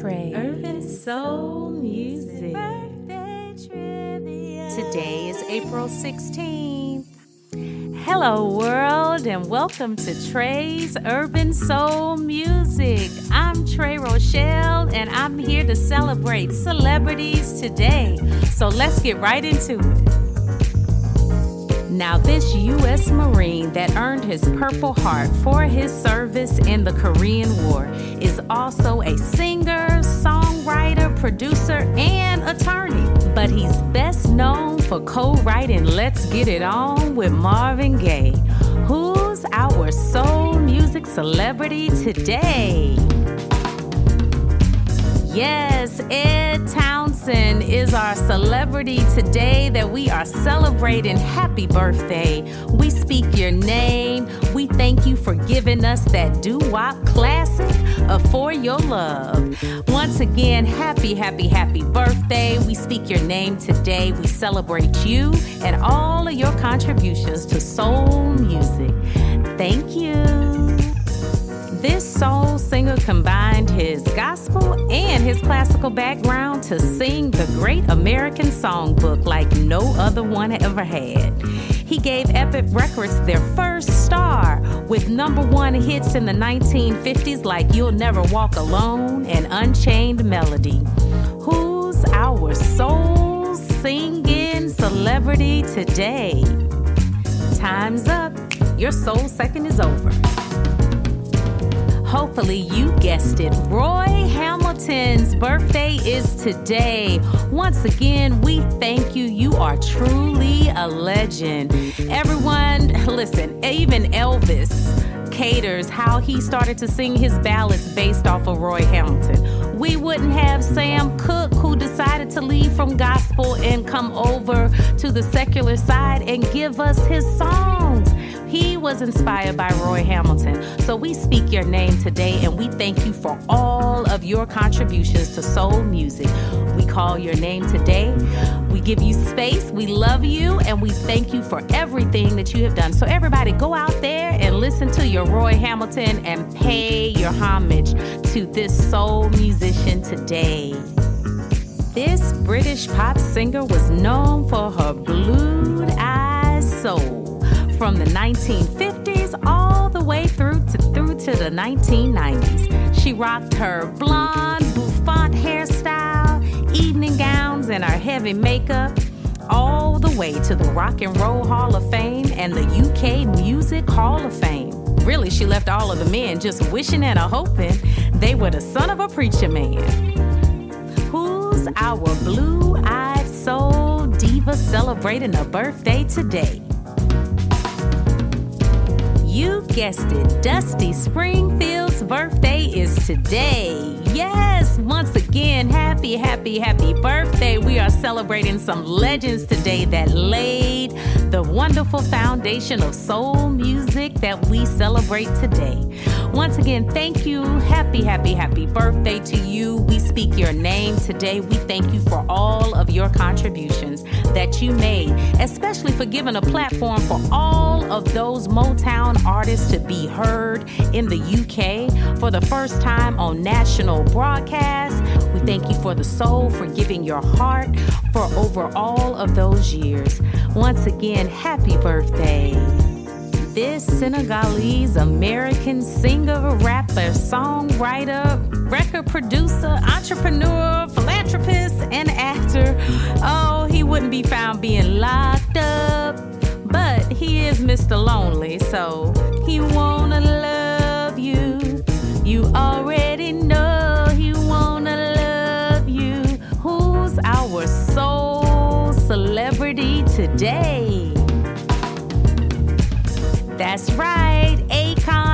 Trey. Urban Soul Music. Today is April 16th. Hello, world, and welcome to Trey's Urban Soul Music. I'm Trey Rochelle, and I'm here to celebrate celebrities today. So let's get right into it. Now, this U.S. Marine that earned his Purple Heart for his service in the Korean War is also a singer, songwriter, producer, and attorney. But he's best known for co writing Let's Get It On with Marvin Gaye. Who's our soul music celebrity today? Yes, Ed Townsend is our celebrity today that we are celebrating. Happy birthday. We speak your name. We thank you for giving us that doo wop classic of For Your Love. Once again, happy, happy, happy birthday. We speak your name today. We celebrate you and all of your contributions to soul music. Thank you. This soul singer combined his gospel classical background to sing the great American songbook like no other one ever had. He gave Epic Records their first star with number one hits in the 1950s like You'll Never Walk Alone and Unchained Melody. Who's our soul singing celebrity today? Time's up. Your soul second is over. Hopefully, you guessed it. Roy Hamilton's birthday is today. Once again, we thank you. You are truly a legend. Everyone, listen, even Elvis caters how he started to sing his ballads based off of Roy Hamilton. We wouldn't have Sam Cooke, who decided to leave from gospel and come over to the secular side and give us his songs. Was inspired by Roy Hamilton. So we speak your name today and we thank you for all of your contributions to soul music. We call your name today. We give you space. We love you and we thank you for everything that you have done. So, everybody, go out there and listen to your Roy Hamilton and pay your homage to this soul musician today. This British pop singer was known for her blued 1950s all the way through to through to the 1990s. She rocked her blonde bouffant hairstyle, evening gowns, and her heavy makeup all the way to the Rock and Roll Hall of Fame and the UK Music Hall of Fame. Really, she left all of the men just wishing and a hoping they were the son of a preacher man. Who's our blue eyed soul diva celebrating a birthday today? You guessed it, Dusty Springfield's birthday is today. Happy, happy, happy birthday. We are celebrating some legends today that laid the wonderful foundation of soul music that we celebrate today. Once again, thank you. Happy, happy, happy birthday to you. We speak your name today. We thank you for all of your contributions that you made, especially for giving a platform for all of those Motown artists to be heard in the UK for the first time on national broadcast. Thank you for the soul, for giving your heart for over all of those years. Once again, happy birthday. This Senegalese American singer, rapper, songwriter, record producer, entrepreneur, philanthropist, and actor. Oh, he wouldn't be found being locked up, but he is Mr. Lonely, so he wanna love you. You already celebrity today? That's right.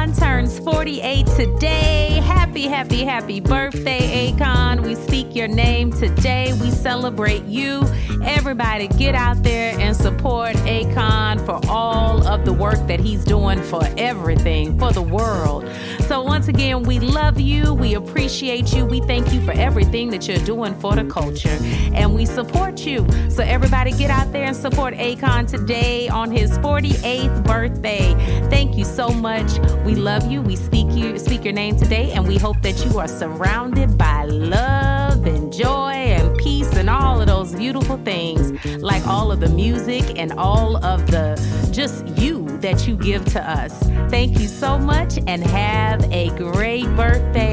Akon turns 48 today. Happy, happy, happy birthday, Akon. We speak your name today. We celebrate you. Everybody get out there and support Akon for all of the work that he's doing for everything, for the world. So, once again, we love you. We appreciate you. We thank you for everything that you're doing for the culture. And we support you. So, everybody get out there and support Akon today on his 48th birthday. Thank you so much. We love you. We speak you speak your name today, and we hope that you are surrounded by love and joy and peace and all of those beautiful things, like all of the music and all of the just you that you give to us. Thank you so much and have a great birthday.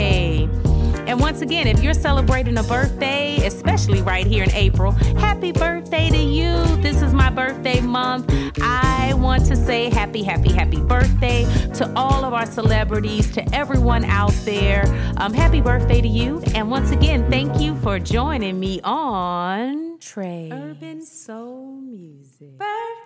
And once again, if you're celebrating a birthday, especially right here in April, happy birthday to you. This is my birthday month. I want to say happy, happy, happy birthday to all of our celebrities, to everyone out there. Um, happy birthday to you. And once again, thank you for joining me on Trey. Urban Soul Music. Birthday.